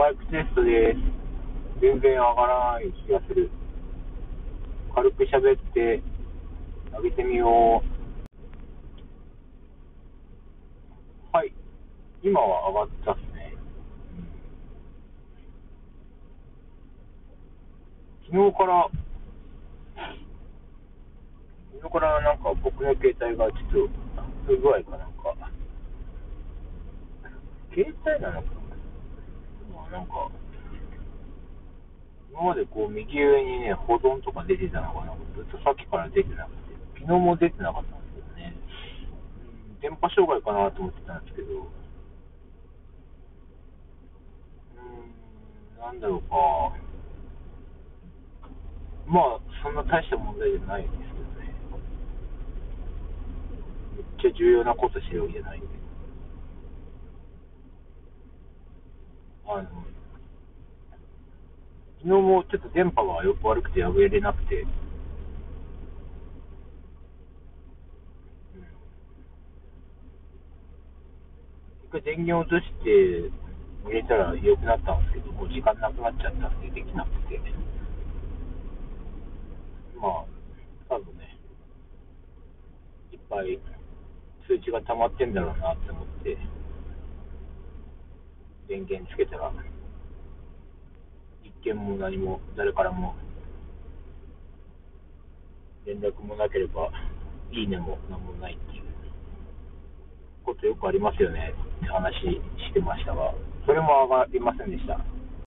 マイクテストです。全然上がらない気がする。軽く喋って、上げてみよう。はい。今は上がったっすね。昨日から、昨日からなんか僕の携帯がちょっと、不具合かなんか、携帯なのかまあなんか、今までこう右上にね、保存とか出てたのがなずっとさっきから出てなくて、昨日も出てなかったんですけどね、うん電波障害かなと思ってたんですけど、うん、なんだろうか、まあ、そんな大した問題じゃないんですけどね、めっちゃ重要なことしてるわけじゃないんで。あの、昨日もちょっと電波がよく悪くて上げれなくて、うん。一回電源落として入れたら良くなったんですけど、もう時間なくなっちゃったんでできなくて、まあ、多分ね、いっぱい通知が溜まってんだろうなって思って、電源つけたら、件も何も誰からも連絡もなければ、いいねも何もないっていうことよくありますよねって話してましたが、それも上がりませんでした。